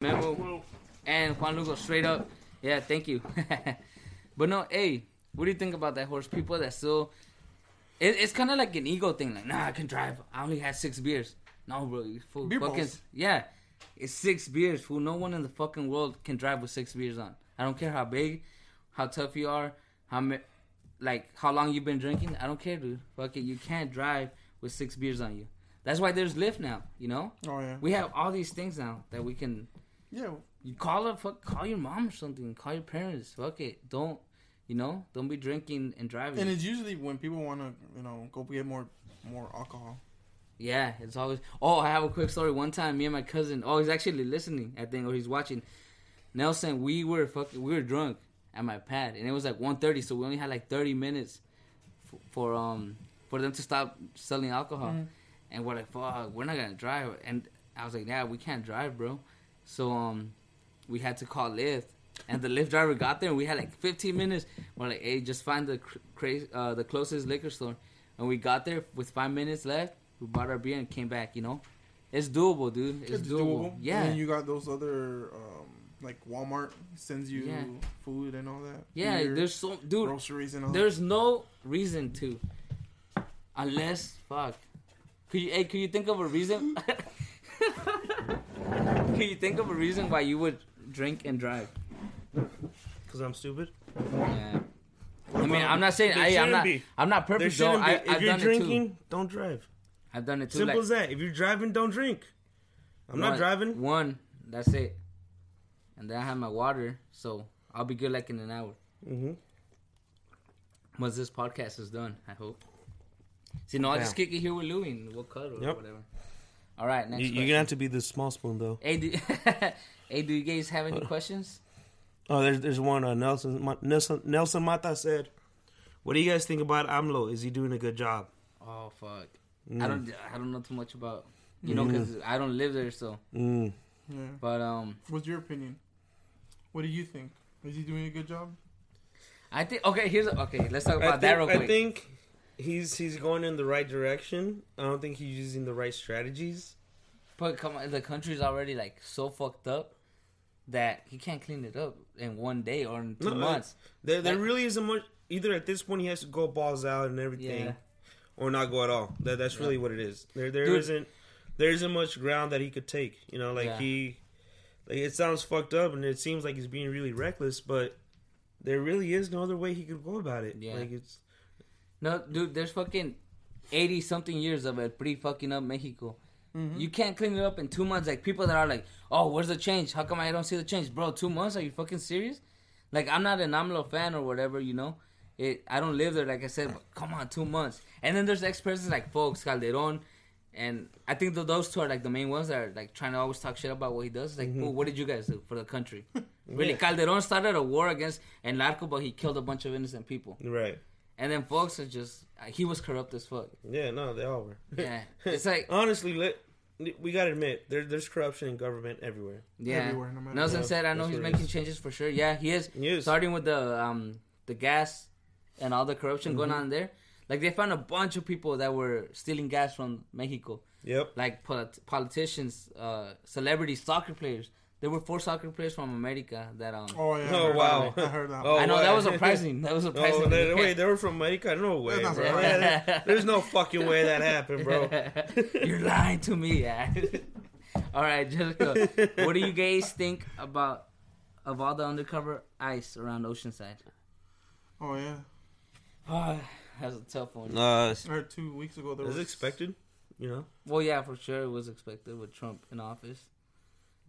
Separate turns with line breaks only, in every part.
Memo and Juan Lugo straight up. Yeah, thank you. but no, hey, what do you think about that horse? People that still, it, it's kind of like an ego thing. Like, nah, I can drive. I only had six beers. No, bro, you fool.
Beer
fucking,
balls.
yeah, it's six beers. Fool, no one in the fucking world can drive with six beers on. I don't care how big, how tough you are, how ma- like how long you've been drinking. I don't care, dude. Fuck it, you can't drive with six beers on you. That's why there's Lyft now. You know,
Oh yeah.
we have all these things now that we can
Yeah.
you call her, fuck, call your mom or something. Call your parents. Fuck it. Don't, you know, don't be drinking and driving.
And it's usually when people want to, you know, go get more more alcohol.
yeah, it's always. Oh, I have a quick story. One time, me and my cousin. Oh, he's actually listening. I think, or he's watching. Nelson, we were fucking, we were drunk at my pad, and it was like 1.30, so we only had like thirty minutes for, for um for them to stop selling alcohol,
Mhm.
and we're like, fuck, we're not gonna drive. And I was like, yeah, we can't drive, bro. So um, we had to call Lyft, and the Lyft driver got there, and we had like 15 minutes. We're like, hey, just find the cr- cra- uh, the closest liquor store, and we got there with five minutes left. We bought our beer and came back. You know, it's doable, dude. It's, doable. Yeah,
And you got those other, um, like Walmart sends you
Yeah.
food and all that.
yeah.
Beer,
There's so, dude.
groceries and all.
There's no reason to, unless fuck. Could you? Hey, could you think of a reason? could you think of a reason why you would drink and drive?
Because I'm stupid.
Yeah. I mean, I'm not saying
There
I, I'm
shouldn't
not.
be.
I'm not
There
perfect though.
shouldn't be.
I,
if
I've
you're
done it
drinking,
too.
don't drive.
I've done it too.
Simple
like,
as that. If you're driving, don't drink. I'm
one-
not driving.
One. That's it. And then I have my water, so I'll be good like in an hour.
Mm-hmm.
Once this podcast is done, I hope. See, no, I'll just kick it here with Louie and we'll cut or
Yep.
whatever. All right, next
You,
question.
you're gonna have to be the small spoon though.
Hey, do, hey, do you guys have any questions?
Oh, there's there's one. Uh, Nelson Ma- Nelson Nelson Mata said, "What do you guys think about AMLO? Is he doing a good job?"
Oh fuck,
Mm.
I don't, I don't know too much about, you know, because I don't live there. So,
Mm.
yeah.
but um,
What's your opinion? What do you think? Is he doing a good job?
I think okay. Here's okay. Let's talk about
think,
that real quick.
I think he's he's going in the right direction. I don't think he's using the right strategies.
But come on, the country's already like so fucked up that he can't clean it up in one day or in two
No,
months.
There, there really isn't much. Either at this point he has to go balls out and everything,
Yeah.
or not go at all. That, that's really what it is. There there not there isn't much ground that he could take. You know, like
Yeah.
he, like it sounds fucked up and it seems like he's being really reckless, but there really is no other way he could go about it.
Yeah.
Like it's
No, dude, there's fucking eighty something years of it pretty fucking up Mexico.
Mm-hmm.
You can't clean it up in two months. Like people that are like, "Oh, where's the change? How come I don't see the change, bro? Two months? Are you fucking serious?" Like I'm not an AMLO fan or whatever, you know. It I don't live there, like I said. But come on, two months. And then there's ex presidents like Fox Calderon, and I think that those two are like the main ones that are like trying to always talk shit about what he does. Like, "Fool, what did you guys do for the country? really,
Yeah.
Calderon started a war against El Narco, but he killed a bunch of innocent people.
right.
And then Fox is just he was corrupt as fuck.
Yeah, no, they all were.
Yeah, it's like
honestly, let we gotta admit there, there's corruption in government everywhere.
yeah.
Everywhere, no matter
Nelson
what.
said, "I know
That's
he's making
is.
changes for sure. Yeah, he is.
He is.
Starting with the um the gas and all the corruption going
Mm-hmm.
on there. Like they found a bunch of people that were stealing gas from Mexico,
Yep.
like polit- politicians, uh, celebrities, soccer players. There were four soccer players from America that um.
Oh yeah.
Oh, wow.
I heard that.
Oh,
I know
what?
that was surprising. That was surprising.
Oh, they, wait, they were from America? No way,
That's
bro.
not
surprising.
There's no fucking way that happened, bro.
You're lying to me. Yeah. all right, Jessica. What do you guys think about of all the undercover ice around Oceanside?
Oh yeah.
Oh, that's a tough one.
Uh,
I heard two weeks ago there
as
was
expected, you know.
Well, yeah, for sure, it was expected with Trump in office.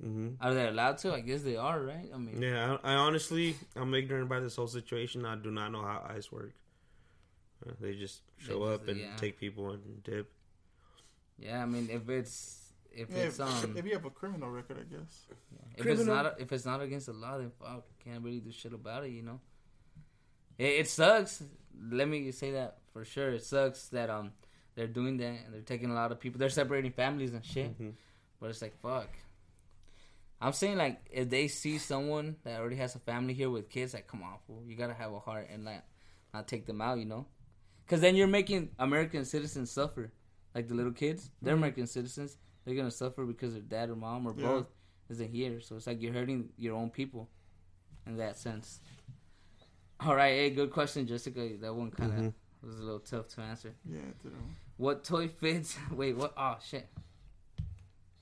Hmm
Are they allowed to? I guess they are, right? I mean,
Yeah, I, I honestly, I'm ignorant by this whole situation. I do not know how ICE work. Uh, they just show
They just-
up and
yeah.
take people and dip.
yeah. I mean, if it's if
Yeah,
it's um
if you have a criminal record, I guess.
if it's not if it's not against the law, then fuck, can't really do shit about it. You know, it, it sucks. Let me say that for sure. It sucks that um they're doing that and they're taking a lot of people. They're separating families and shit.
Mhm.
But it's like fuck. I'm saying like if they see someone that already has a family here with kids, like come on, fool, you gotta have a heart and like not take them out, you know? Because then you're making American citizens suffer, like the little kids. They're
Mhm.
American citizens. They're gonna suffer because their dad or mom or
Yeah.
both isn't here. So it's like you're hurting your own people, in that sense. All right, hey, good question, Jessica. That one kind of
Mhm.
was a little tough to answer.
Yeah.
What toy fits? Wait, what? Oh shit.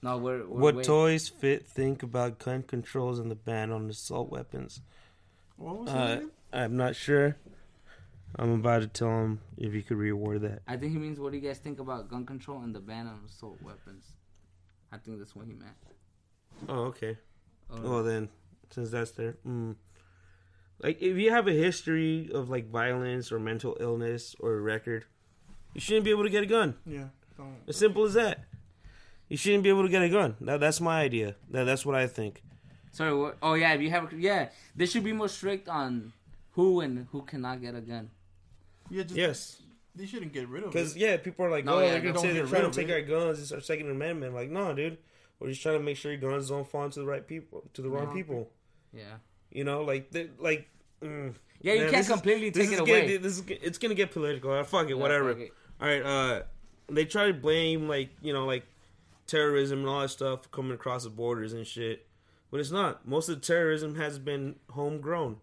No, we're, we're
What
wait.
toys fit think about gun controls and the ban on assault weapons?
What was
Uh. I'm not sure. I'm about to tell him if you could reward that.
I think he means what do you guys think about gun control and the ban on assault weapons? I think that's what he meant.
Oh, okay.
Oh,
Well then, since that's there, mm. like if you have a history of like violence or mental illness or a record, you shouldn't be able to get a gun.
Yeah. Don't.
As simple as that. You shouldn't be able to get a gun. That, that's my idea. That, that's what I think.
Sorry. What? Oh yeah. If you have, yeah, they should be more strict on who and who cannot get a gun.
Yeah, just
Yes,
they shouldn't get rid of it.
because yeah, people are like,
No,
oh,
yeah,
they're gonna say they're trying to take
it.
our guns. It's our Second Amendment. Like, no, dude, we're just trying to make sure your guns don't fall into the right people, to the wrong
No.
people.
Yeah.
You know, like, they- like. Mm,
Yeah, you
man,
can't
this is-
completely
this
take
is
it
gonna-
away.
This is, it's gonna get political. Uh, fuck it,
Yeah,
whatever.
fuck it.
All right, uh, they try to blame like you know like terrorism and all that stuff coming across the borders and shit, but it's not. Most of the terrorism has been homegrown.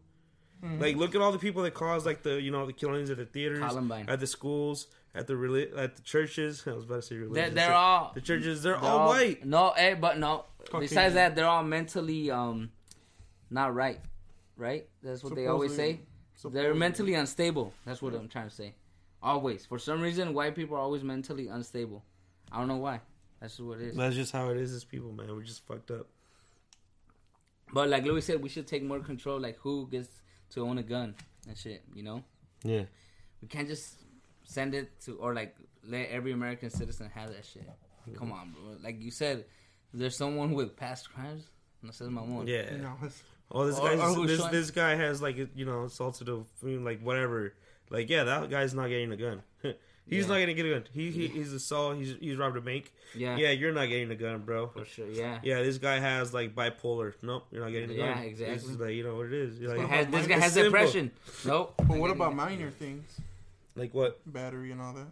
Mm-hmm.
Like, look at all the people that caused like the you know the killings at the theaters,
Columbine.
at the schools, at the reli- at the churches. I was about to say religion.
They're, they're all
the churches. They're,
they're
all, white.
No, eh, but no.
Caucasian.
Besides that, they're all mentally um, not right. Right. That's what they always say.
Supposedly.
They're mentally unstable. That's what I'm trying to say. Always. For some reason, white people are always mentally unstable. I don't know why. That's just what it is.
That's just how it is as people, man. We're just fucked up.
But like Louis said, we should take more control. Like who gets to own a gun and shit. You know,
Yeah.
we can't just send it to or like let every American citizen have that shit. Come on, bro. Like you said, there's someone with past crimes. No my mom.
Yeah.
You know, it's,
Oh, this
Or- or
guy's
who's
this this guy has like you know assaulted a like whatever. Like yeah, that guy's not getting a gun. he's
Yeah.
not gonna get a gun. He, he he's assault. He's he's robbed a bank.
Yeah.
Yeah, you're not getting a gun, bro.
For sure. Yeah.
Yeah, this guy has like bipolar. Nope, you're not getting a gun.
Yeah, exactly.
This is like you know what it is.
This
like,
guy has, this guy has
simple.
depression. Nope.
but what about minor things?
like what?
Battery and all that.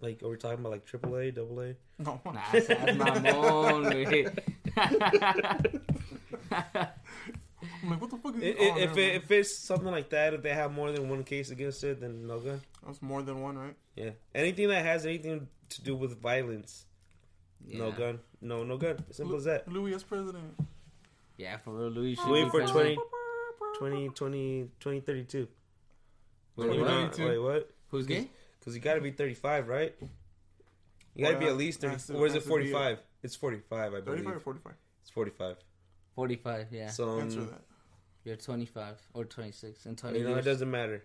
Like are we talking about like AAA, double A?
No.
Nah, that's mamón, güey.
I'm like, what the fuck is
I-
it?
i- If
never
it, if it's something like that, if they have more than one case against it, then no gun.
That's more than one, right?
Yeah, anything that has anything to do with violence, no gun. No, no gun. Simple as that.
Louis as president.
Yeah, for real, Louis. should
Wait
be
for
president.
20, 20, 20, 2032.
Wait,
You
what?
know-
32.
wait, what?
Who's gay?
Because you got to be 35, right? You got to be at least 30.
has
Or is it
has to be a-
45? It's 45, I believe.
35 or 45?
It's 45.
45, yeah.
So,
Answer
um,
that.
You're 25 or 26 and 20
you know, it doesn't matter.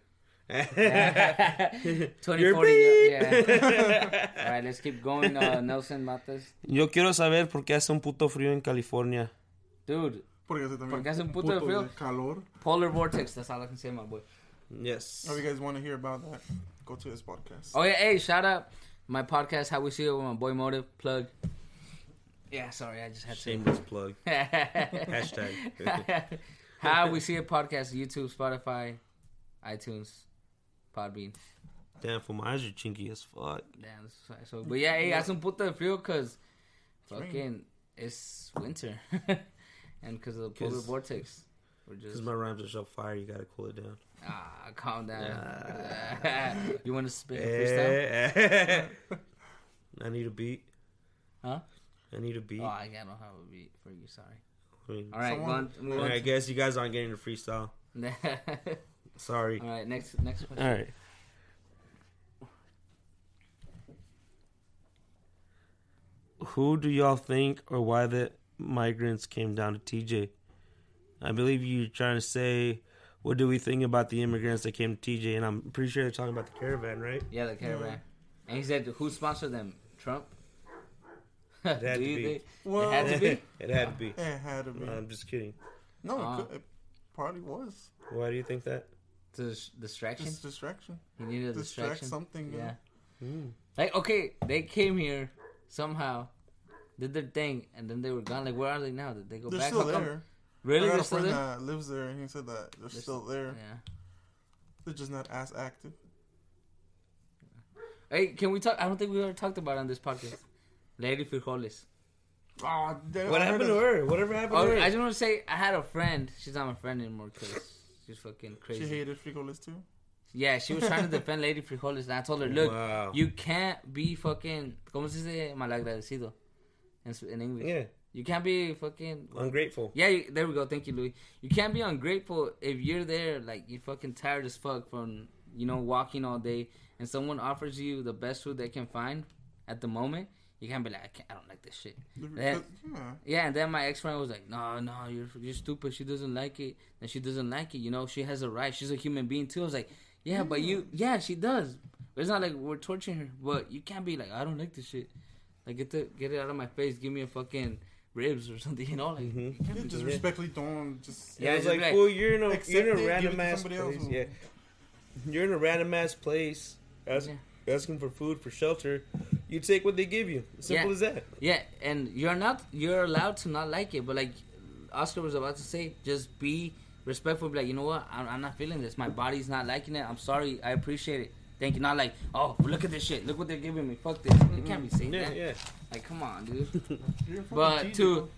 20,
You're
40, yeah. All right, let's keep going. Uh, Nelson Matas.
Yo quiero saber por qué hace un puto frío en California.
Porque
Dude,
hace también
Porque hace un puto de frío.
calor.
polar vortex. That's all I can say, my boy.
Yes.
If you guys want to hear about that, go to his podcast.
Oh, yeah, hey, shout out my podcast, How We See It with my boy Motive. Plug. Yeah, sorry, I just had to.
Shameless plug. Hashtag.
How We See a podcast, YouTube, Spotify, iTunes, Podbean.
Damn, for my eyes are chinky as fuck.
Damn, so, but yeah, hey, hace un puto de frío because fucking it's winter and because of the polar
'Cause-
vortex.
Because my rhymes are so fire, you gotta cool it down.
ah, calm down. You want to spit a freestyle?
Eh. I need a beat.
Huh?
I need a beat.
Oh, I don't have a beat for you. Sorry.
I mean,
All right, go on. Move
I
on.
guess you guys aren't getting the freestyle. Sorry.
All right, next next question.
All right. Who do y'all think or why the migrants came down to TJ? I believe you're trying to say, what do we think about the immigrants that came to TJ? And I'm pretty sure they're talking about the caravan, right?
Yeah, the caravan. And he said, "Who sponsored them? Trump."
Had to be.
think-
Well,
it had to be.
it had to be.
It had to be.
I'm just kidding.
no,
Ah.
it, could, it probably was.
Why do you think that?
To dis- distraction.
Just distraction.
He needed a
Distract
distraction.
something.
Yeah.
Yeah.
Mm.
Like okay, they came here somehow, did their thing, and then they were gone. Like where are they now? Did they go
They're
back?
still
How come-
there.
Really,
I got
they're
a
still
friend
there.
that lives there, and he said that they're,
They're
still there.
Yeah.
They're just not as active.
Hey, can we talk? I don't think we ever talked about it on this podcast. Lady frijoles.
Oh,
What happened
heard
to her? Whatever happened
Oh,
to her?
I just want to say I had a friend. She's not my friend anymore because she's fucking crazy.
She
crazy.
hated frijoles too.
Yeah, she was trying to defend Lady Frijoles, and I told her, look,
Wow.
you can't be fucking. ¿Cómo se dice malagradecido? In, in English.
yeah,
You can't be fucking.
ungrateful.
Yeah, you, there we go. Thank you, Louis. You can't be ungrateful if you're there, like you're fucking tired as fuck from you know walking all day, and someone offers you the best food they can find at the moment. You can't be like, I, can't, I don't like this shit.
Yeah.
Yeah. Yeah, and then my ex friend was like, "No, no, you're you're stupid. She doesn't like it, and she doesn't like it. You know, she has a right. She's a human being too." I was like, "Yeah, but you, yeah, she does. But it's not like we're torturing her. But you can't be like, I don't like this shit. Like get the get it out of my face. Give me a fucking ribs or something. You know, like
Mhm.
you
Yeah, just
doing
respectfully don't just.
Yeah,
Yeah, it's like,
like,
fool, you're in a you're in a random
to
ass place.
else.
Yeah, you're in a random ass place, ask,
Yeah.
Asking for food, for shelter. You take what they give you. Simple
Yeah.
as that.
Yeah, and you're not you're allowed to not like it, but like Oscar was about to say, just be respectful. Be like, you know what? I'm, I'm not feeling this. My body's not liking it. I'm sorry. I appreciate it. Thank you. Not like, oh, look at this shit. Look what they're giving me. Fuck this. You can't be saying
Yeah,
that.
yeah.
Like, come on, dude.
You're a fucking
But
cheater,
to
bro.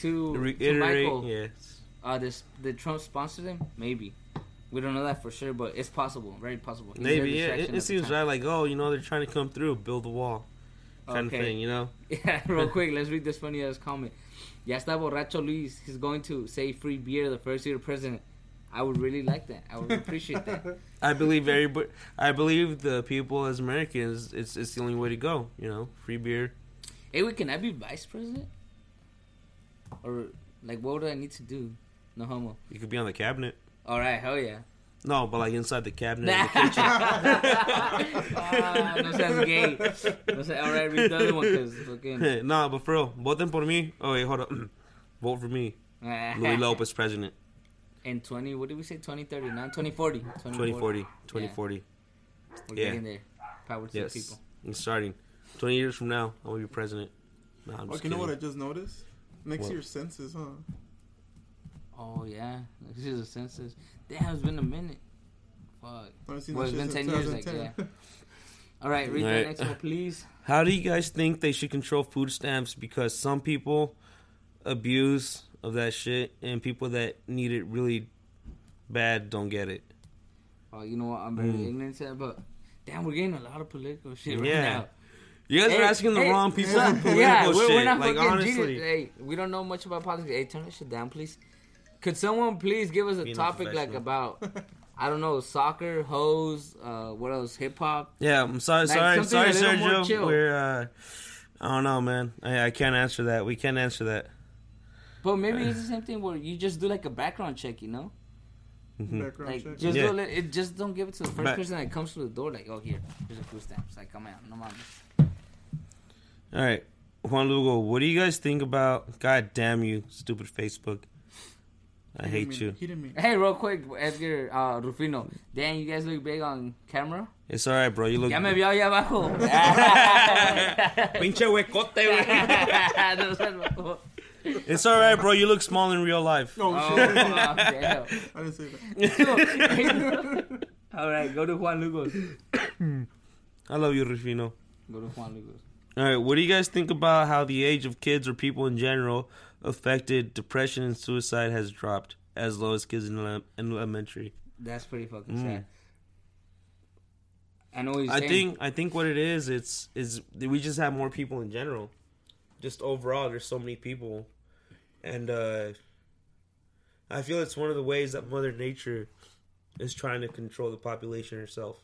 to, to
Reiterate,
Michael,
yes.
uh, this did Trump sponsor them? Maybe. We don't know that for sure, but it's possible. Very possible. He's
Maybe, yeah. It, it seems right. Like, oh, you know, they're trying to come through, build the wall, kind
Okay.
of thing. You know.
Yeah, real quick, let's read this funny ass comment. Ya está borracho Luis. He's going to say free beer the first year of president. I would really like that. I would appreciate that.
I believe everybody. I believe the people as Americans, it's it's the only way to go. You know, free beer.
Hey, wait, can I be vice president? Or, like, what would I need to do? No homo.
You could be on the cabinet.
Alright, hell yeah.
No, but like inside the cabinet.
Nah.
in the kitchen.
Ah, no seas gay. No seas, alright, read the other one, because fucking.
no, but for real, voten por mí. Oh wait, hold up. Vote for me, Luis Lopez, president,
In 20, what did we say? 2039? 2040.
2040, 2040.
We're
Yeah.
getting there. Power to
Yes,
the people.
I'm starting. 20 years from now, I will be president. No, I'm
Oh,
just
you know what I just noticed? Next
What?
year's census, huh?
Oh yeah, this is a census. Damn, it's been a minute. Fuck.
I've
Well,
that
it's
shit
been 10 years, like,
2010.
All right, read
Alright.
the next one, please.
How do you guys think they should control food stamps? Because some people abuse of that shit, and people that need it really bad don't get it.
Oh, you know what? I'm very
Mm.
ignorant to that, but damn, we're getting a lot of political shit right
Yeah.
now.
You guys
Hey,
are asking the
hey,
wrong people
so-
for political
yeah, we're,
shit.
we're not
like
fucking
honestly.
Hey, we don't know much about politics. Hey, turn that shit down, please. Could someone please give us a
Being a
topic like about, I don't know, soccer, hose, uh, what else, hip hop?
yeah. I'm sorry,
Like,
sorry, sorry,
a little more
Sergio. We're uh, I don't know, man. I, I can't answer that. We can't answer that.
But maybe it's the same thing where you just do like a background check, you know?
Mhm.
Background
Like
check.
just
Yeah.
don't let, it just don't give it to the first
But-
person that comes through the door. Like, oh here, here's a food stamp. It's like, come on, no mames.
All right, Juan Lugo. What do you guys think about? God damn you, stupid Facebook. I hate
mean-
you.
He didn't mean.
Hey, real quick, Edgar uh, Rufino. Damn, you guys look big on camera.
It's all right, bro. You look.
Ya me vio ahí abajo.
Pinche huecote, güey.
No seas bajo.
It's all right, bro. You look small in real life.
Oh,
Oh,
shit.
damn.
I didn't say that.
All right, go to Juan Lugos.
I love you, Rufino.
Go to Juan Lugos.
All right, what do you guys think about how the age of kids or people in general affected depression and suicide has dropped as low as kids in, in elementary?
That's pretty fucking
Mm.
sad. I know
I
saying.
think I think what it is it's is we just have more people in general. Just overall, there's so many people, and uh I feel it's one of the ways that Mother Nature is trying to control the population herself.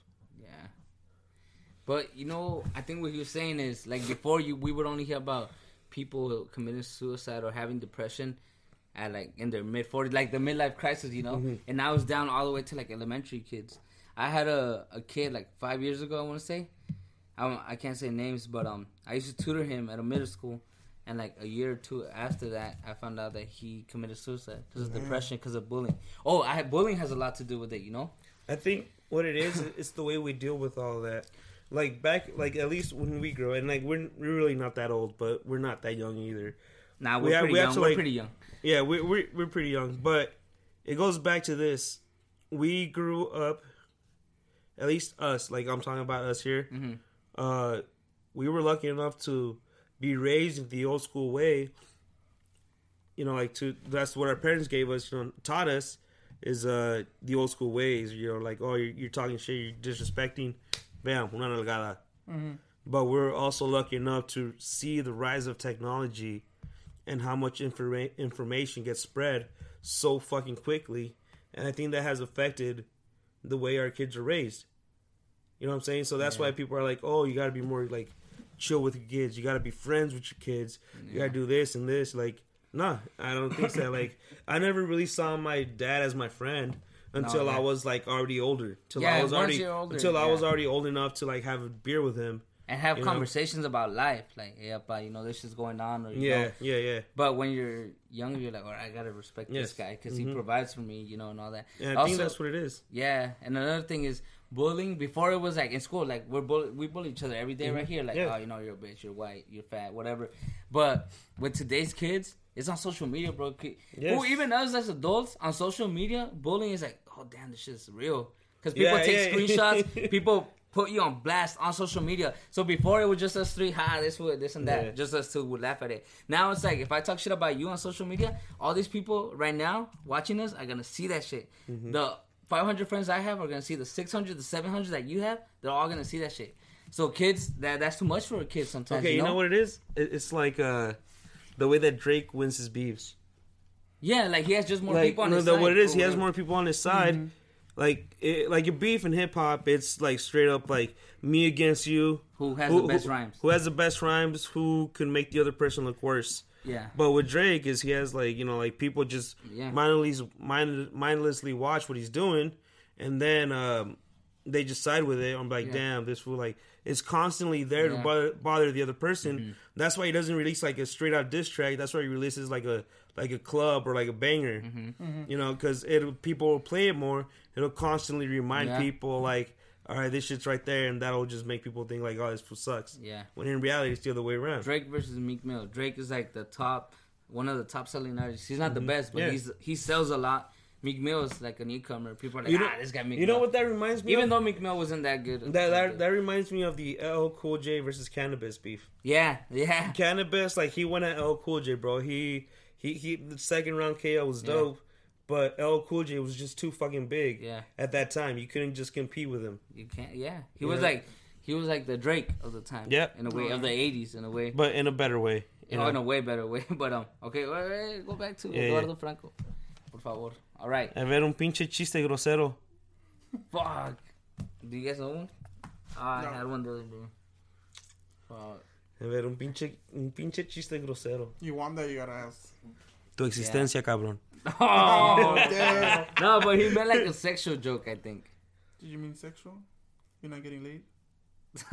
But you know, I think what he was saying is like before you we would only hear about people committing suicide or having depression at like in their mid forties, like the midlife crisis, you know.
Mhm.
And now it's down all the way to like elementary kids. I had a, a kid like five years ago. I want to say, I, I can't say names, but um, I used to tutor him at a middle school, and like a year or two after that, I found out that he committed suicide because of
Damn.
depression, because of bullying. Oh, I bullying has a lot to do with it, you know.
I think what it is, it's the way we deal with all that. Like back, like at least when we grow, and like we're we're really not that old, but we're not that young either.
Nah,
We
we're
have-
pretty
we
young.
actually,
we're pretty young.
Yeah, we we we're pretty young, but it goes back to this. We grew up, at least us. Like I'm talking about us here.
hmm
Uh, we were lucky enough to be raised the old school way. You know, like to that's what our parents gave us. You know, taught us is uh the old school ways. You know, like oh you're, you're talking shit, you're disrespecting. Bam, una nalgada. Mm-hmm. But we're also lucky enough to see the rise of technology and how much informa- information gets spread so fucking quickly. And I think that has affected the way our kids are raised. You know what I'm saying? So that's why people are like, oh, you got to be more like chill with your kids. You got to be friends with your kids. You got to do this and this. Like, nah, I don't think so. like, I never really saw my dad as my friend until
yeah.
I was like already older. Till
Yeah,
I was
once
already
you're older,
until I was already old enough to like have a beer with him.
and have
You know?
conversations about life, like yeah, but you know this is going on, or you
Yeah,
know.
yeah, yeah.
But when you're younger, you're like, all right, I gotta respect
Yes.
this guy because
Mhm.
he provides for me, you know, and all that.
Yeah, I
also,
think that's what it is.
yeah, and another thing is bullying. Before it was like in school, like we're bull- we bully each other every day right here, like
Mm-hmm. Yeah.
oh, you know, you're a bitch, you're white, you're fat, whatever. But with today's kids, it's on social media, bro.
Yes.
Who even us as adults on social media, bullying is like, oh damn, this shit's real. Because people
Yeah,
take
yeah.
screenshots, people put you on blast on social media. So before it was just us three, ha, this would this and that,
Yeah.
just us two would laugh at it. Now it's like if I talk shit about you on social media, all these people right now watching us are gonna see that shit.
Mm-hmm.
The 500 friends I have are gonna see the 600, the 700 that you have. They're all gonna see that shit. So kids, that that's too much for a kid sometimes.
Okay,
you know,
what it is? It- It's like uh the way that Drake wins his beefs.
Yeah, like he has just more
like
people on
no,
his
the,
side.
what it is, he has more people on his side. Like it, like a beef in hip hop, it's like straight up like me against you.
Who has the best rhymes?
Who has the best rhymes? Who can make the other person look worse?
Yeah.
But with Drake, is he has like you know like people just
Yeah.
mindlessly mind, mindlessly watch what he's doing, and then um, they just side with it. I'm like,
Yeah.
damn, this fool like it's constantly there
Yeah. Mm-hmm.
to bother, bother the other person. That's why he doesn't release like a straight out diss track. That's why he releases like a like a club or like a banger.
Mm-hmm.
You know, because it people will play it more. It'll constantly remind
Yeah.
people like. All right, this shit's right there, and that'll just make people think like, "Oh, this fool sucks."
Yeah.
When in reality, it's the other way around.
Drake versus Meek Mill. Drake is like the top, one of the top selling artists. He's not the best, but
Mm-hmm. Yeah.
he's he sells a lot. Meek Mill is like a newcomer. People are like,
You know-
ah, this guy Meek
You know
Mill.
what that reminds me?
Even
of?
though Meek Mill wasn't that good.
That, that that reminds me of the L Cool J versus Canibus beef.
yeah, yeah,
Canibus, like he went at L Cool J, bro. He he he. The second round KO was
Yeah.
dope, but L Cool J was just too fucking big.
Yeah.
At that time, you couldn't just compete with him.
you can't. Yeah, he
Yeah.
was like, he was like the Drake of the time.
Yep.
in a way of the '80s, in a way.
But in a better way. You
Oh,
know?
in a way better way. But um, okay, go back to
Yeah,
Eduardo
yeah.
Franco, por favor. All right.
A ver un pinche chiste grosero.
Fuck. Do you guys know one? Ah,
No.
I had one the other day. Fuck.
A ver un pinche un pinche chiste grosero.
You want that, you gotta ask.
Tu existencia, cabrón.
Oh,
Damn.
no, but he meant like a sexual joke, I think.
Did you mean sexual? You're not getting laid?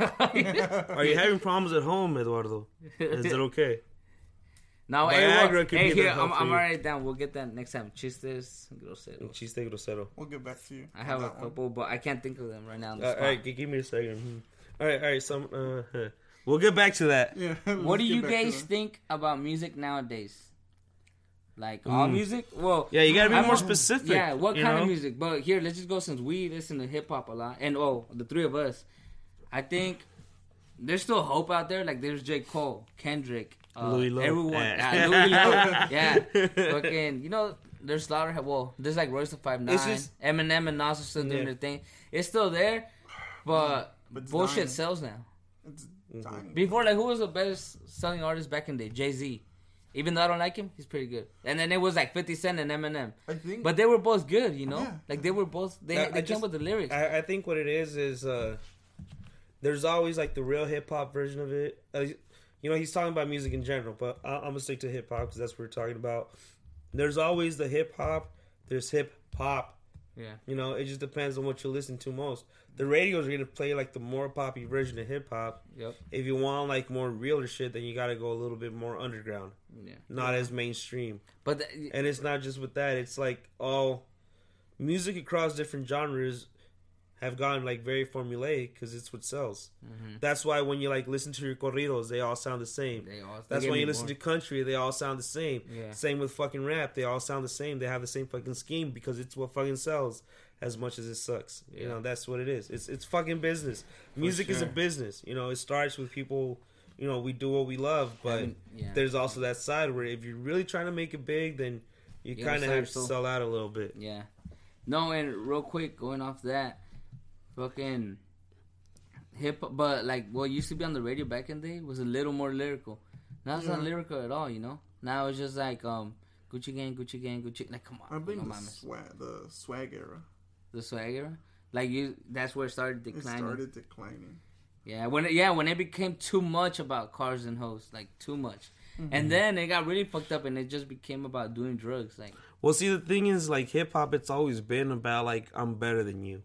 Are you having problems at home, Eduardo? Is it okay?
no, hey,
Viagra
well,
could
hey,
be
here, I'm,
for
I'm
you.
writing it down. We'll get that next time. Chistes
Un
grosero.
chiste grosero.
We'll get back to you.
I have a
that one.
couple, but I can't think of them right now. On the
Uh, all right, give me a second. Hmm. All right, all right. Some uh, we'll get back to that.
Yeah.
what do you guys think about music nowadays? Like all
Mm.
music? Well,
Yeah, you gotta be
I'm
more specific.
Yeah, what kind
know?
of music? But here, let's just go since we listen to hip hop a lot, and oh, the three of us. I think there's still hope out there. Like there's J Cole, Kendrick, uh,
Louis Lo.
everyone, yeah, Louis Lo, yeah, fucking. You know, there's Slaughter. Well, there's like Royce the Five Nine,
just-
Eminem, and Nas are still doing
Yeah.
their thing. It's still there, but,
But
bullshit
dying.
sells now.
It's
Mm-hmm.
dying.
Before, like, who was the best selling artist back in the day? Jay Z. Even though I don't like him, he's pretty good. And then it was like 50 Cent and Eminem.
I think.
But they were both good, you know?
Yeah.
Like they were both they,
I-
they
I
came
just-
with the lyrics.
I, I think what it is is uh, there's always like the real hip hop version of it. Uh, you know, he's talking about music in general, but I, I'm gonna stick to hip hop because that's what we're talking about. There's always the hip hop. There's hip hop.
yeah.
You know, it just depends on what you listen to most. The radios are gonna play like the more poppy version of hip hop.
Yep.
If you want like more realer shit, then you gotta go a little bit more underground,
Yeah.
not as mainstream.
But the,
And it's not just with that. It's like all music across different genres have gotten like very formulaic because it's what sells.
Mhm.
That's why when you like listen to your corridos, they all sound the same.
they all
That's when
me
you listen
more.
to country, they all sound the same.
Yeah.
Same with fucking rap, they all sound the same. They have the same fucking scheme because it's what fucking sells as much as it sucks. You know, that's what it is. It's it's fucking business. Music is a business. You know, it starts with people you know we do what we love, but
Having- yeah.
there's also that side where if you're really trying to make it big, then you
You
kind of have to sell out a little bit.
Yeah. No, and real quick, going off that, fucking hip hop, but like what used to be on the radio back in the day was a little more lyrical. Now it's not
Yeah.
lyrical at all, you know? Now it's just like um Gucci gang, Gucci gang, Gucci like come on.
I blame
no
the
mames.
swag, the swag era.
the swag era. Like you that's where it started declining.
It started declining.
Yeah, when it, yeah, when it became too much about cars and hoes, like too much. And then it got really fucked up and it just became about doing drugs. Like
Well, see, the thing is, like hip hop, it's always been about like I'm better than you.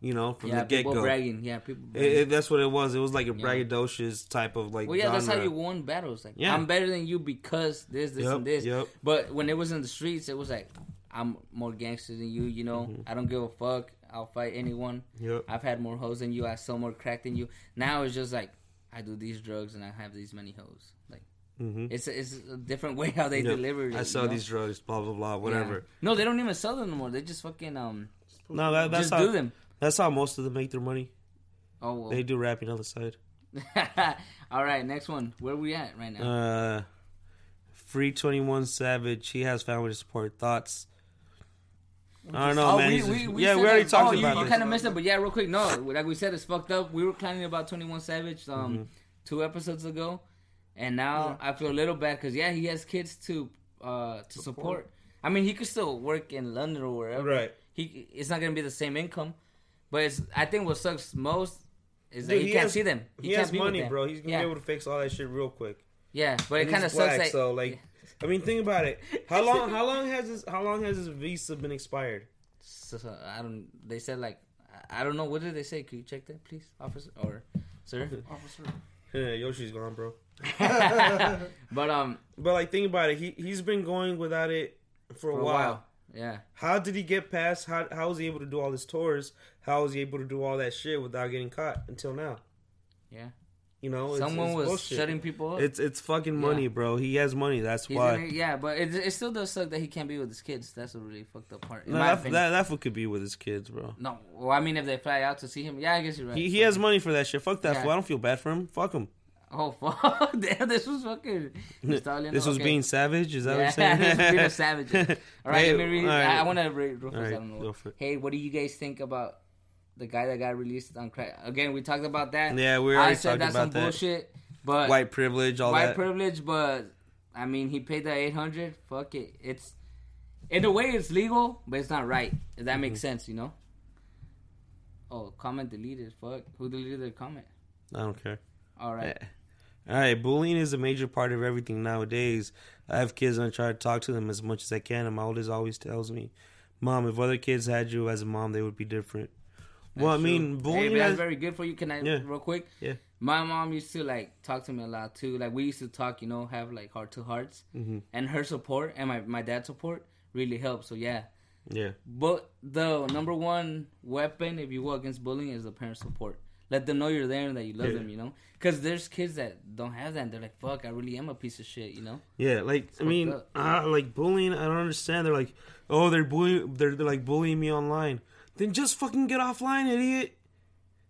You know, from
yeah,
the get
people
go.
bragging. Yeah, people
It,
bragging.
it, that's what it was. It was like a
Yeah.
braggadocious type of like.
Well, yeah, that's how you won battles. Like,
Yeah.
I'm better than you because this, this,
Yep,
and this.
yep.
But when it was in the streets, it was like, I'm more gangster than you. You know,
Mm-hmm.
I don't give a fuck. I'll fight anyone.
Yep.
I've had more hoes than you. I sell more crack than you. Now it's just like, I do these drugs and I have these many hoes. Like,
Mm-hmm.
it's a, it's a different way how they
Yep.
deliver it.
I
you
sell
know?
these drugs, blah blah blah, whatever.
No, they don't even sell them anymore. They just fucking um,
No, that, that's
just
how
do them.
That's how most of them make their money.
Oh well.
They do rapping on the side.
All right, next one. Where we at right now?
Uh, Free Twenty One Savage. He has family to support. Thoughts? I don't know,
Oh,
man.
we, we, we
yeah, we already
that-
talked
oh,
about
you. You kind of missed it, but yeah, real quick. No, like we said, it's fucked up. We were planning about Twenty One Savage um
Mm-hmm.
two episodes ago, and now I feel a little bad because yeah, he has kids to uh to support. I mean, he could still work in London or wherever.
Right.
He it's not gonna be the same income, but it's I think what sucks most is that
Dude,
he,
he
can't
has-
see them.
He,
can't
has money, bro. He's gonna
yeah.
be able to fix all that shit real quick.
Yeah, but it
And
kind of sucks. that,
so like, I mean, think about it. How long? How long has his? How long has his visa been expired?
So, so, I don't. They said like I don't know. What did they say? Could you check that, please, officer or sir?
Officer.
Yeah, Yoshi's gone, bro.
but um,
But like, think about it. He he's been going without it for a,
for a
while.
while, yeah.
How did he get past? How how was he able to do all his tours? How was he able to do all that shit without getting caught until now?
Yeah.
You know, it's,
Someone
it's
was
bullshit.
shutting people up.
It's it's fucking money,
Yeah.
bro. He has money. That's
He's
why.
it- yeah, but it, it still does suck that he can't be with his kids. That's a really fucked up part. In
No,
my
that,
opinion.
that that fool could be with his kids, bro.
no, well, I mean, if they fly out to see him, yeah, I guess you're right.
He he has money for that shit. Fuck that
Yeah.
fool. I don't feel bad for him. Fuck him.
Oh fuck! Damn, this was fucking.
This was
Okay.
being savage. Is that
Yeah,
what you're saying?
this was being a savage. All right,
Hey,
let me read.
all right.
I, I want to read real
All
fast. I
right,
don't know.
go for.
Hey, what do you guys think about the guy that got released on crack? Again, we talked about that.
Yeah, we already
I
said
that's some
that.
bullshit. But
White privilege, all
white
that.
privilege, but I mean, he paid the eight hundred. Fuck it, it's in a way it's legal, but it's not right. If that
Mm-hmm.
makes sense, you know. Oh, comment deleted. Fuck, who deleted the comment?
I don't care.
All right.
All right, bullying is a major part of everything nowadays. I have kids and I try to talk to them as much as I can, and my oldest always tells me, "Mom, if other kids had you as a mom, they would be different." well, I
That's
mean,
true.
bullying
Hey, that's
has,
very good for you. Can I
Yeah.
real quick?
Yeah.
My mom used to like talk to me a lot too. Like we used to talk, you know, have like heart to hearts,
Mhm.
and her support and my my dad's support really helped. So yeah,
yeah,
but the number one weapon, if you will, against bullying is the parent support. Let them know you're there and that you love
Yeah.
them. You know, because there's kids that don't have that. and They're like, "Fuck, I really am a piece of shit." You know.
yeah. Like, I mean, uh, like bullying. I don't understand. They're like, "Oh, they're bullying. They're, they're like bullying me online." Then just fucking get offline, idiot.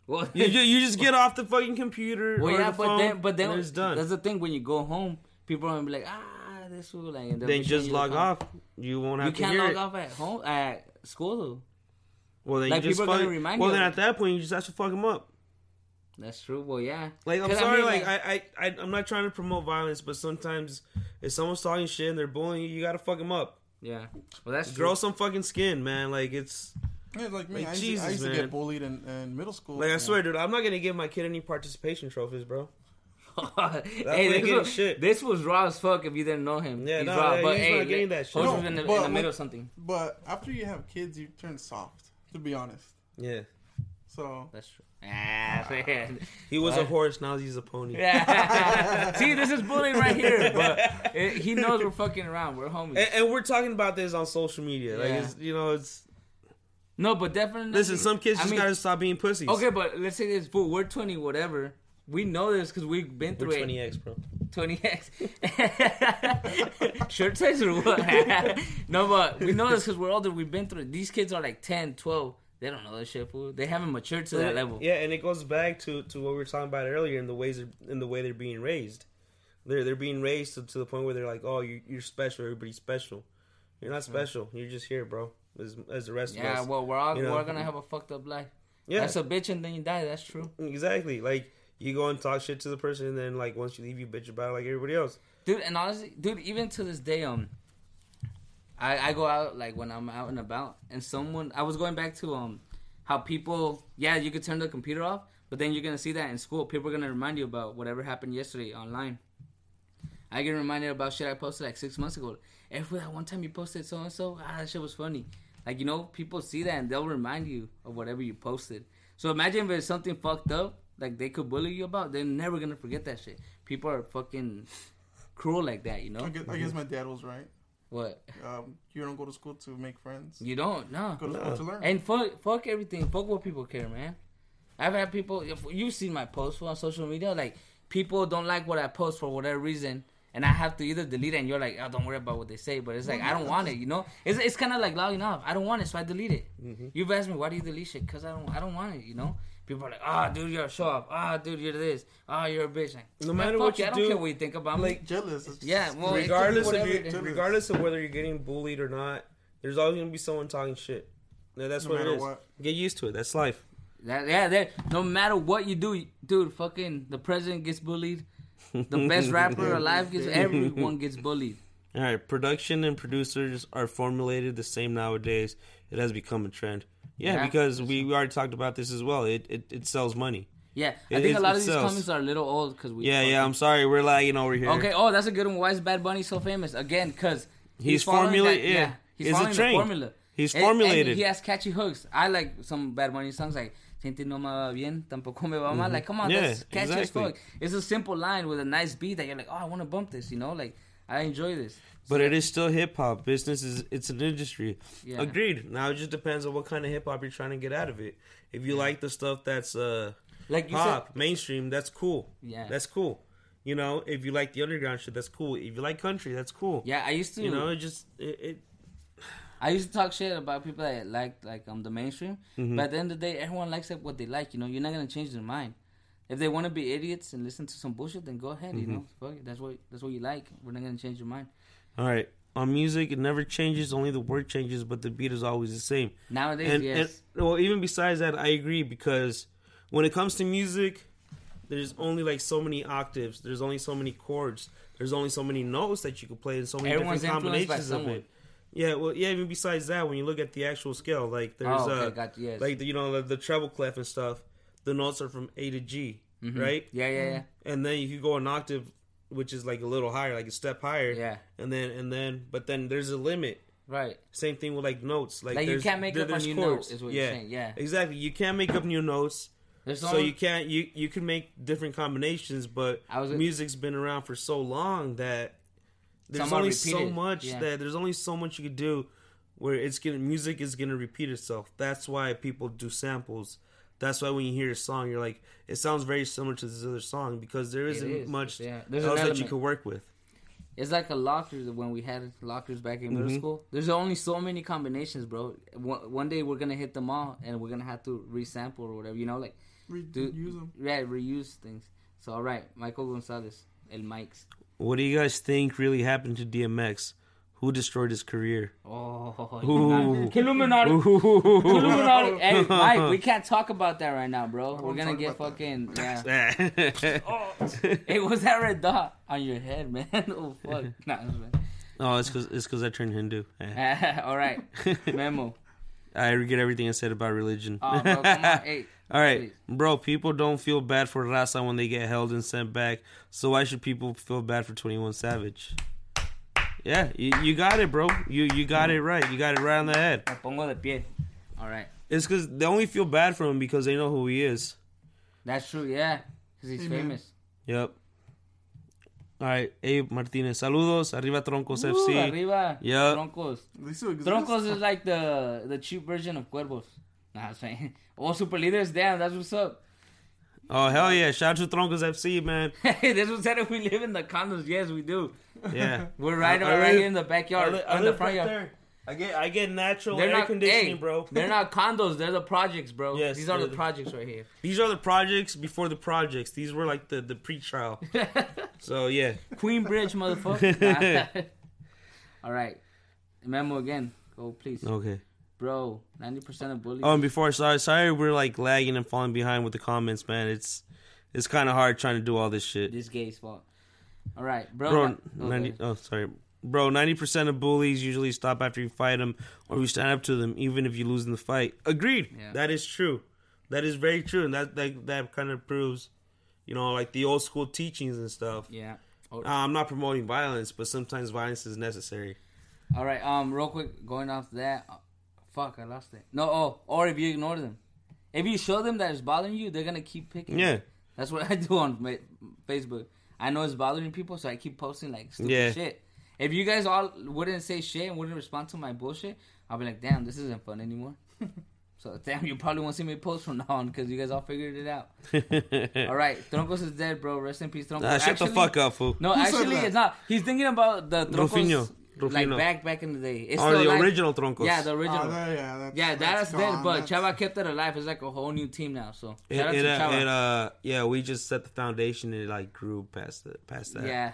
Well,
You, you just get off the fucking computer.
well,
or
yeah,
the
but then, but then
it's done.
That's the thing. When you go home, people are gonna be like, "Ah, this fool," like, and
Then just log off. You won't have to
You
can't
log
it.
off at home at school though.
Well, then
Like,
you just
people are gonna
fuck-
remind
Well,
you
then at that point, you just have to fuck them up.
That's true. Well, yeah.
Like I'm
'Cause I
sorry,
mean,
like, I, I, I, I'm not trying to promote violence, but sometimes if someone's talking shit and they're bullying you, you gotta fuck them up.
yeah. Well, that's true.
Grow some fucking skin, man. Like it's
Yeah, like me,
Like,
I used,
Jesus,
to, I used to get bullied in, in middle school.
like I swear, dude, I'm not gonna give my kid any participation trophies, bro.
hey, this was,
shit.
this was raw as fuck if you didn't know him.
Yeah,
he's
no,
raw.
yeah,
but
he's
hey,
not getting that shit.
No,
was in the,
but
in the middle of something.
But after you have kids, you turn soft. To be honest,
Yeah,
so
That's true. Ah, man.
he was a horse, now he's a pony.
Yeah. See, this is bullying right here. But it, he knows we're fucking around. We're homies.
And, and we're talking about this on social media. Like
Yeah.
it's, you know, it's
no, but definitely.
listen. Some kids
I
just
mean,
gotta stop being pussies.
Okay, but let's say this. Fool, we're 20, whatever. We know this because we've been through
we're
it.
20x, bro.
20x. Shirt size or what? no, but we know this because we're older. We've been through it. These kids are like 10, 12. They don't know that shit, fool. They haven't matured to that level.
Yeah, and it goes back to, to what we were talking about earlier in the ways in the way they're being raised. They're they're being raised to, to the point where they're like, oh, you, you're special. Everybody's special. You're not special. You're just here, bro. As, as the rest
Yeah,
of us.
Yeah, well, we're all
you know.
we're gonna have a fucked up life.
yeah,
That's a bitch, and then you die. That's true,
exactly. Like you go and talk shit to the person, and then like once you leave, you bitch about it like everybody else.
dude. And honestly, dude, even to this day, um, I I go out like when I'm out and about, and someone I was going back to um how people yeah you could turn the computer off, but then you're gonna see that in school. People are gonna remind you about whatever happened yesterday online. I get reminded about shit I posted like six months ago. Every that one time you posted so and so, ah, that shit was funny. Like you know, people see that and they'll remind you of whatever you posted. So imagine if something fucked up, like they could bully you about, they're never gonna forget that shit. People are fucking cruel like that, you know.
I guess, I guess my dad was right.
What
Um, you don't go to school to make friends.
you don't, no.
Go to
No.
school to learn.
And fuck, fuck everything. Fuck what people care, man. I've had people. If you've seen my posts on social media, like people don't like what I post for whatever reason, and I have to either delete it. And you're like, oh, don't worry about what they say. But it's like I don't want it. You know, it's it's kind of like loud enough. I don't want it, so I delete it. You've asked me why do you delete shit? Cause I don't I don't want it. You know. People are like, ah, dude, you're a show off. Ah, dude, you're this. Ah, you're a bitch. Like,
No matter what you do,
I don't
do,
care what you think about me.
like,
jealous. It's just-
Yeah, well, it could be
regardless of you, regardless of whether you're getting bullied or not, there's always gonna be someone talking shit. Yeah, that's
No
what it is.
what.
Get used to it. That's life.
That, yeah, that no matter what you do, dude, fucking the president gets bullied. The best rapper alive gets everyone gets bullied.
All right, production and producers are formulated the same nowadays. It has become a trend. Yeah,
Yeah.
because we, we already talked about this as well. It it, it sells money.
Yeah, I
It-
think a lot of these
sells.
comments are a little old because we.
Yeah, yeah. I'm sorry, we're lagging over here.
Okay. Oh, that's a good one. Why is Bad Bunny so famous? Again, because
He's formula- yeah.
he's
It's a
following
train.
the formula.
He's
And- and
formulated.
he has catchy hooks. I like some Bad Bunny songs like "Siente no me va bien, tampoco me va mal." Like, come on,
Mm-hmm. Yeah,
that's catchy as fuck. It's a simple line with a nice beat that you're like, oh, I want to bump this. You know, like I enjoy this.
But it is still hip hop. Business is it's an industry.
Yeah.
Agreed. Now it just depends on what kind of hip hop you're trying to get out of it. If you like the stuff that's uh
Like you
pop, mainstream, that's cool.
Yeah.
That's cool. You know, if you like the underground shit, that's cool. If you like country, that's cool.
yeah, I used to.
You know, it just it, it
I used to talk shit about people that like like um the mainstream,
Mm-hmm.
but at the end of the day, everyone likes it what they like. You know, you're not gonna change their mind. If they want to be idiots and listen to some bullshit, then go ahead. You
Mm-hmm.
know, Fuck it. that's what that's what you like. We're not gonna change your mind.
all right. On music, it never changes. Only the word changes, but the beat is always the same.
Nowadays,
and,
yes,
and well, even besides that, I agree because when it comes to music, there's only like so many octaves. There's only so many chords. There's only so many notes that you can play, and so many
Everyone's
different combinations of it. Yeah, well, yeah. Even besides that, when you look at the actual scale, like there's
oh, okay,
uh.
Yes.
like the, you know the, the treble clef and stuff. The notes are from A to G,
Mhm.
right?
Yeah, yeah, yeah,
And then you could go an octave, which is like a little higher, like a step higher.
yeah.
And then and then, but then there's a limit.
Right.
Same thing with like notes. Like,
Like you can't make
there-
up new
chords.
note. Is what
yeah.
you're saying. Yeah.
Exactly. You can't make up new notes.
There's
So
only-
you can't you you can make different combinations, but
was-
music's been around for so long that there's
Some are
only so
repeated,
much
yeah.
that there's only so much you could do where it's gonna music is gonna repeat itself. That's why people do samples. That's why when you hear a song, you're like, it sounds very similar to this other song because there isn't
is,
much
yeah. There's an
else that you
element.
could work with.
It's like a locker when we had lockers back in middle
Mhm.
school. There's only so many combinations, bro. One, one day we're gonna hit them all, and we're gonna have to resample or whatever. You know, like
Re-
Dude.
use them.
yeah, reuse things. So all right, Michael Gonzalez, El Mikes.
What do you guys think really happened to DMX? Who destroyed his career?
Oh,
Ooh.
Illuminati. Illuminati. Hey, Mike, we can't talk about that right now, bro. We're gonna get
about
fucking yeah.
oh,
Hey, was that red dot on your head, man? Oh fuck. Nah,
Oh, it's because it's because I turned Hindu.
Man. Eh. all right, memo.
I forget everything I said about religion.
Oh, bro, come on. Hey,
All right,
please.
bro. People don't feel bad for Raza when they get held and sent back. So why should people feel bad for Twenty One Savage? Yeah, you, you got it, bro. You you got it right. You got it right on the head.
Me pongo de pie. All right,
It's because they only feel bad for him because they know who he is.
that's true. Yeah, because he's
Amen.
famous.
Yep. All right, Abe Martinez. Saludos. Arriba Troncos
Ooh,
FC.
arriba.
Yeah.
Troncos.
They still exist.
Troncos is like the the cheap version of Cuervos. Nah, I'm saying. Oh, super leaders. Damn, that's what's up.
Oh hell yeah! Shout out to Troncos FC, man.
Hey, this was said if we live in the condos. Yes, we do.
Yeah.
We're right,
I- I
right
live-
here in the backyard,
I li- I
in the front
right
yard.
there. I get I get natural
They're
air
not
conditioning,
hey,
bro.
They're not condos. They're the projects, bro.
Yes,
These are the
they're the-
projects right here.
These are the projects before the projects. These were like the the pre-trial. so yeah,
Queen Bridge, motherfucker. All right, memo again. Go please,
okay.
Bro. Ninety percent of bullies.
Oh, and before sorry, sorry, we're like lagging and falling behind with the comments, man. It's it's kind of hard trying to do all this shit,
this gay's fault. All right, bro.
bro.
oh,
Ninety.
okay.
Oh, sorry, bro. Ninety percent of bullies usually stop after you fight them, or you stand up to them, even if you lose in the fight. Agreed.
Yeah.
That is true. That is very true, and that that that kind of proves, you know, like the old school teachings and stuff.
Yeah. Oh,
Uh, I'm not promoting violence, but sometimes violence is necessary.
All right. Um, real quick, going off that. Fuck, I lost it. No. Oh, or if you ignore them, if you show them that it's bothering you, they're gonna keep picking.
Yeah.
That's what I do on ma- Facebook. I know it's bothering people, so I keep posting like stupid
Yeah.
shit. If you guys all wouldn't say shit and wouldn't respond to my bullshit, I'll be like, damn, this isn't fun anymore. so damn, you probably won't see me post from now on because you guys all figured it out. All right, Troncos is dead, bro. Rest in peace, Troncos.
Nah, shut the fuck up, fool.
No, actually, it's not. He's thinking about the Troncos,
Rufino.
like back back in the day. It's
Oh,
still
the
alive.
original Troncos.
Yeah, the
Oh,
original.
that- yeah, that's,
yeah, that's, dead, but
That's-
Chava kept it alive. It's like a whole new team now. So
It,
shout
it,
to
uh,
Chava.
it, uh, yeah, we just set the foundation and it like grew past the, past that.
Yeah,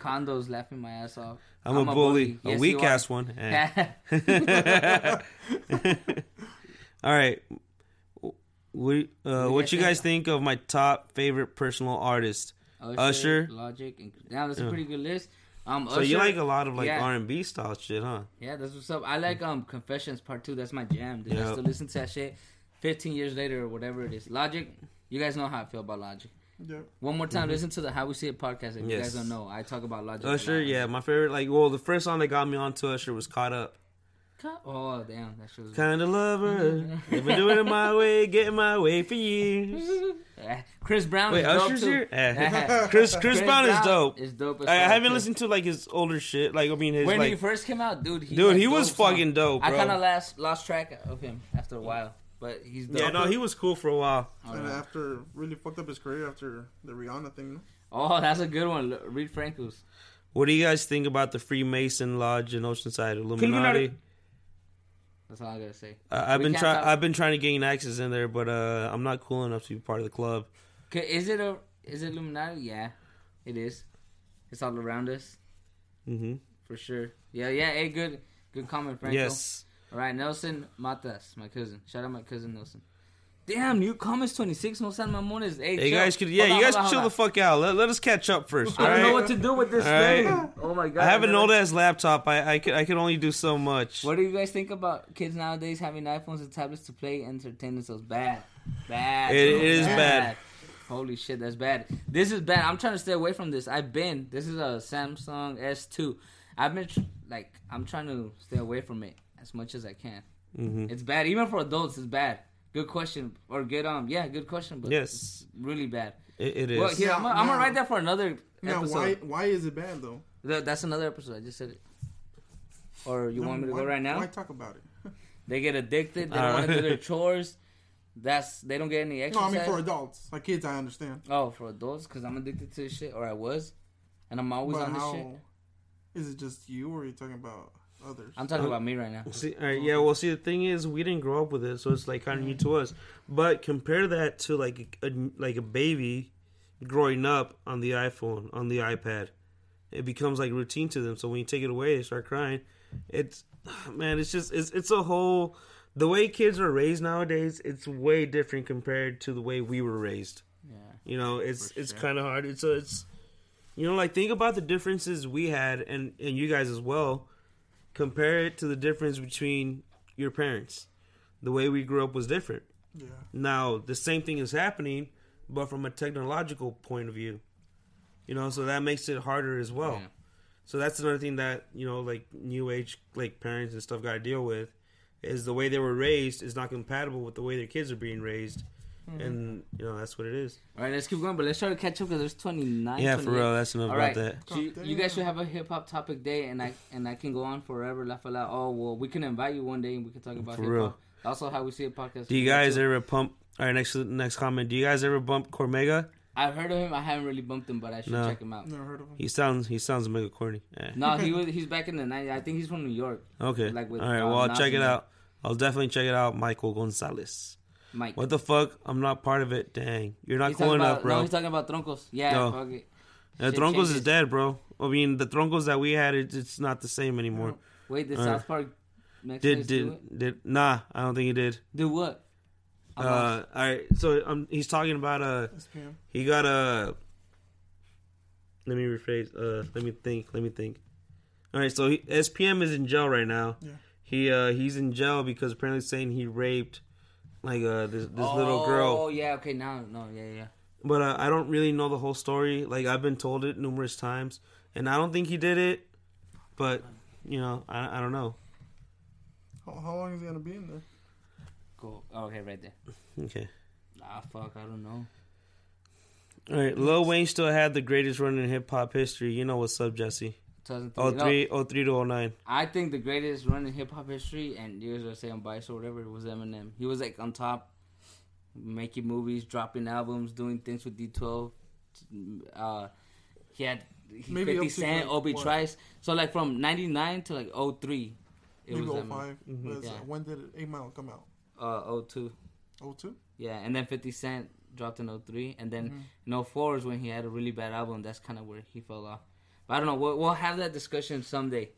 condos laughing my ass off.
I'm, a bully, a
Yes,
weak ass one. Eh. All right, we, uh, what you guys think of my top favorite personal artist? Usher.
Logic, and now that's a pretty good list. Um,
So you like a lot of like
yeah.
R and B style shit, huh?
Yeah, that's what's up. I like um Confessions Part Two. That's my jam. Dude. I
Yeah.
still listen to that shit. Fifteen years later or whatever it is. Logic. You guys know how I feel about Logic.
Yeah.
One more time, listen to the How We See It podcast. If you guys don't know, I talk about Logic. a
Usher, yeah, my favorite. Like, well, the first song that got me onto Usher was "Caught Up."
Oh damn, that shit was.
Kind of lover, I've been doing it my way, getting my way for years.
Eh, Chris Brown.
Wait,
is dope
Usher's
too.
here? Eh. Chris Chris Brown is dope.
Is dope. As
I, I haven't
too.
listened to like his older shit. Like, I mean, his
When he first came out, dude. He
dude,
had
he was
dope songs.
fucking dope,
I kind of lost lost track of him after a while, but he's dope.
Yeah, no, he was cool for a while.
And
Alright.
after really fucked up his career after the Rihanna thing.
Oh, that's a good one. Look, Read Franco's.
What do you guys think about the Freemason Lodge in Oceanside Illuminati?
That's all I gotta say.
Uh, I've
We
been trying. I've been trying to gain access in there, but uh, I'm not cool enough to be part of the club.
Is it a is it Illuminati? Yeah, it is. It's all around us
hmm
for sure. Yeah, yeah. Hey, good good comment, Franco.
Yes.
All right, Nelson Matas, my cousin. Shout out my cousin Nelson. Damn, new comments twenty six. No San Mamones. Hey,
Hey, you
chill.
guys could. Yeah,
Hold on,
you guys
on,
chill
hold
the fuck out. Let, let us catch up first.
on. I don't know what to do with this
All right.
thing. Oh my god.
I have an old ass laptop. I I can I can only do so much.
What do you guys think about kids nowadays having iPhones and tablets to play and entertain themselves? Bad, bad.
It- it is bad.
Holy shit, that's bad. This is bad. I'm trying to stay away from this. I've been. This is a Samsung S2. I've been tr- like I'm trying to stay away from it as much as I can.
hmm
It's bad, even for adults. It's bad. Good question or good um yeah, good question, but
Yes.
it's really bad.
It, it is.
Well, here I'm, gonna- I'm gonna write that for another
Now,
episode.
why why is it bad though?
Th- That's another episode. I just said it. Or you
No,
want me to
why,
go right now?
Why talk about it?
They get addicted. They don't
All
want to do their chores. That's they don't get any
No,
exercise.
I mean for adults. Like kids, I understand.
oh, for adults, because I'm addicted to this shit, or I was, and I'm always
But
on this shit.
is it just you, or are you talking about others?
I'm talking about me right now.
See, all right, yeah. Well, see, the thing is, we didn't grow up with it, so it's like kind of new to us. But compare that to like a, like a baby growing up on the iPhone, on the iPad. It becomes like routine to them. So when you take it away, they start crying. It's man, it's just it's it's a whole. The way kids are raised nowadays, it's way different compared to the way we were raised.
Yeah.
You know, it's
For
it's
sure.
kind of hard. It's a, it's you know, like think about the differences we had and and you guys as well. Compare it to the difference between your parents. The way we grew up was different.
yeah.
Now the same thing is happening, but from a technological point of view. You know, so that makes it harder as well.
Yeah.
So that's another thing that you know, like new age like parents and stuff got to deal with, is the way they were raised is not compatible with the way their kids are being raised,
Mm-hmm.
and you know that's what it is.
All right, let's keep going, but let's try to catch up because there's 29.
Yeah, for real. That's enough
All
about
right,
that.
so you, you guys should have a hip hop topic day, and I and I can go on forever, laugh a lot. Oh well, we can invite you one day, and we can talk about
For
hip
real.
Also, how we see a podcast.
Do you guys ever pump? All right, next next comment. Do you guys ever bump Cormega?
I've heard of him. I haven't really bumped him, but I should
No.
check him out.
Never heard of him.
He sounds he sounds mega corny. Eh.
No, he was he's back in the 90s. I think he's from New York.
Okay.
Like with,
All right.
uh,
Well, I'll check it out. I'll definitely check it out. Michael Gonzalez.
Mike.
What the fuck? I'm not part of it. Dang, you're not
He's
cool enough,
about,
bro.
No, he's talking about Troncos. Yeah,
No.
fuck it.
The
Shit
Troncos is dead, bro. I mean, the Troncos that we had, it, it's not the same anymore.
Wait, did
Uh,
South Park Mexicans
Did
do it?
did did? Nah, I don't think he did.
Do what? I'm
Uh,
lost.
all right. So um, he's talking about uh, he got a. Let me rephrase. Uh, let me think. Let me think. All right. So he, SPM is in jail right now.
Yeah.
He uh he's in jail because apparently saying he raped like uh this this little girl.
Oh yeah, okay, now no, yeah, yeah.
But uh, I don't really know the whole story. Like I've been told it numerous times, and I don't think he did it. But you know, I I don't know.
How, how long is he gonna be in there?
Cool. Oh, okay, right there.
Okay.
Ah, fuck, I don't know.
All right. Lil Wayne still had the greatest run in hip hop history. You know what's up, Jesse?
2003.
Oh
No,
three, oh three to oh nine.
I think the greatest run in hip hop history, and you guys are saying bias or whatever, was Eminem. He was like on top, making movies, dropping albums, doing things with D12. Uh, he had he,
Maybe
50 Cent,
like, Obie?
Trice. So like from 99 to like 03. It
Maybe
was
05.
Eminem.
Mhm.
Was,
Yeah.
uh, when did 8 Mile come out?
Uh, 02.
02?
Yeah, and then 50 Cent dropped in 03. And then
Mhm.
in 04 is when he had a really bad album. That's kind of where he fell off. But I don't know. We'll, we'll have that discussion someday.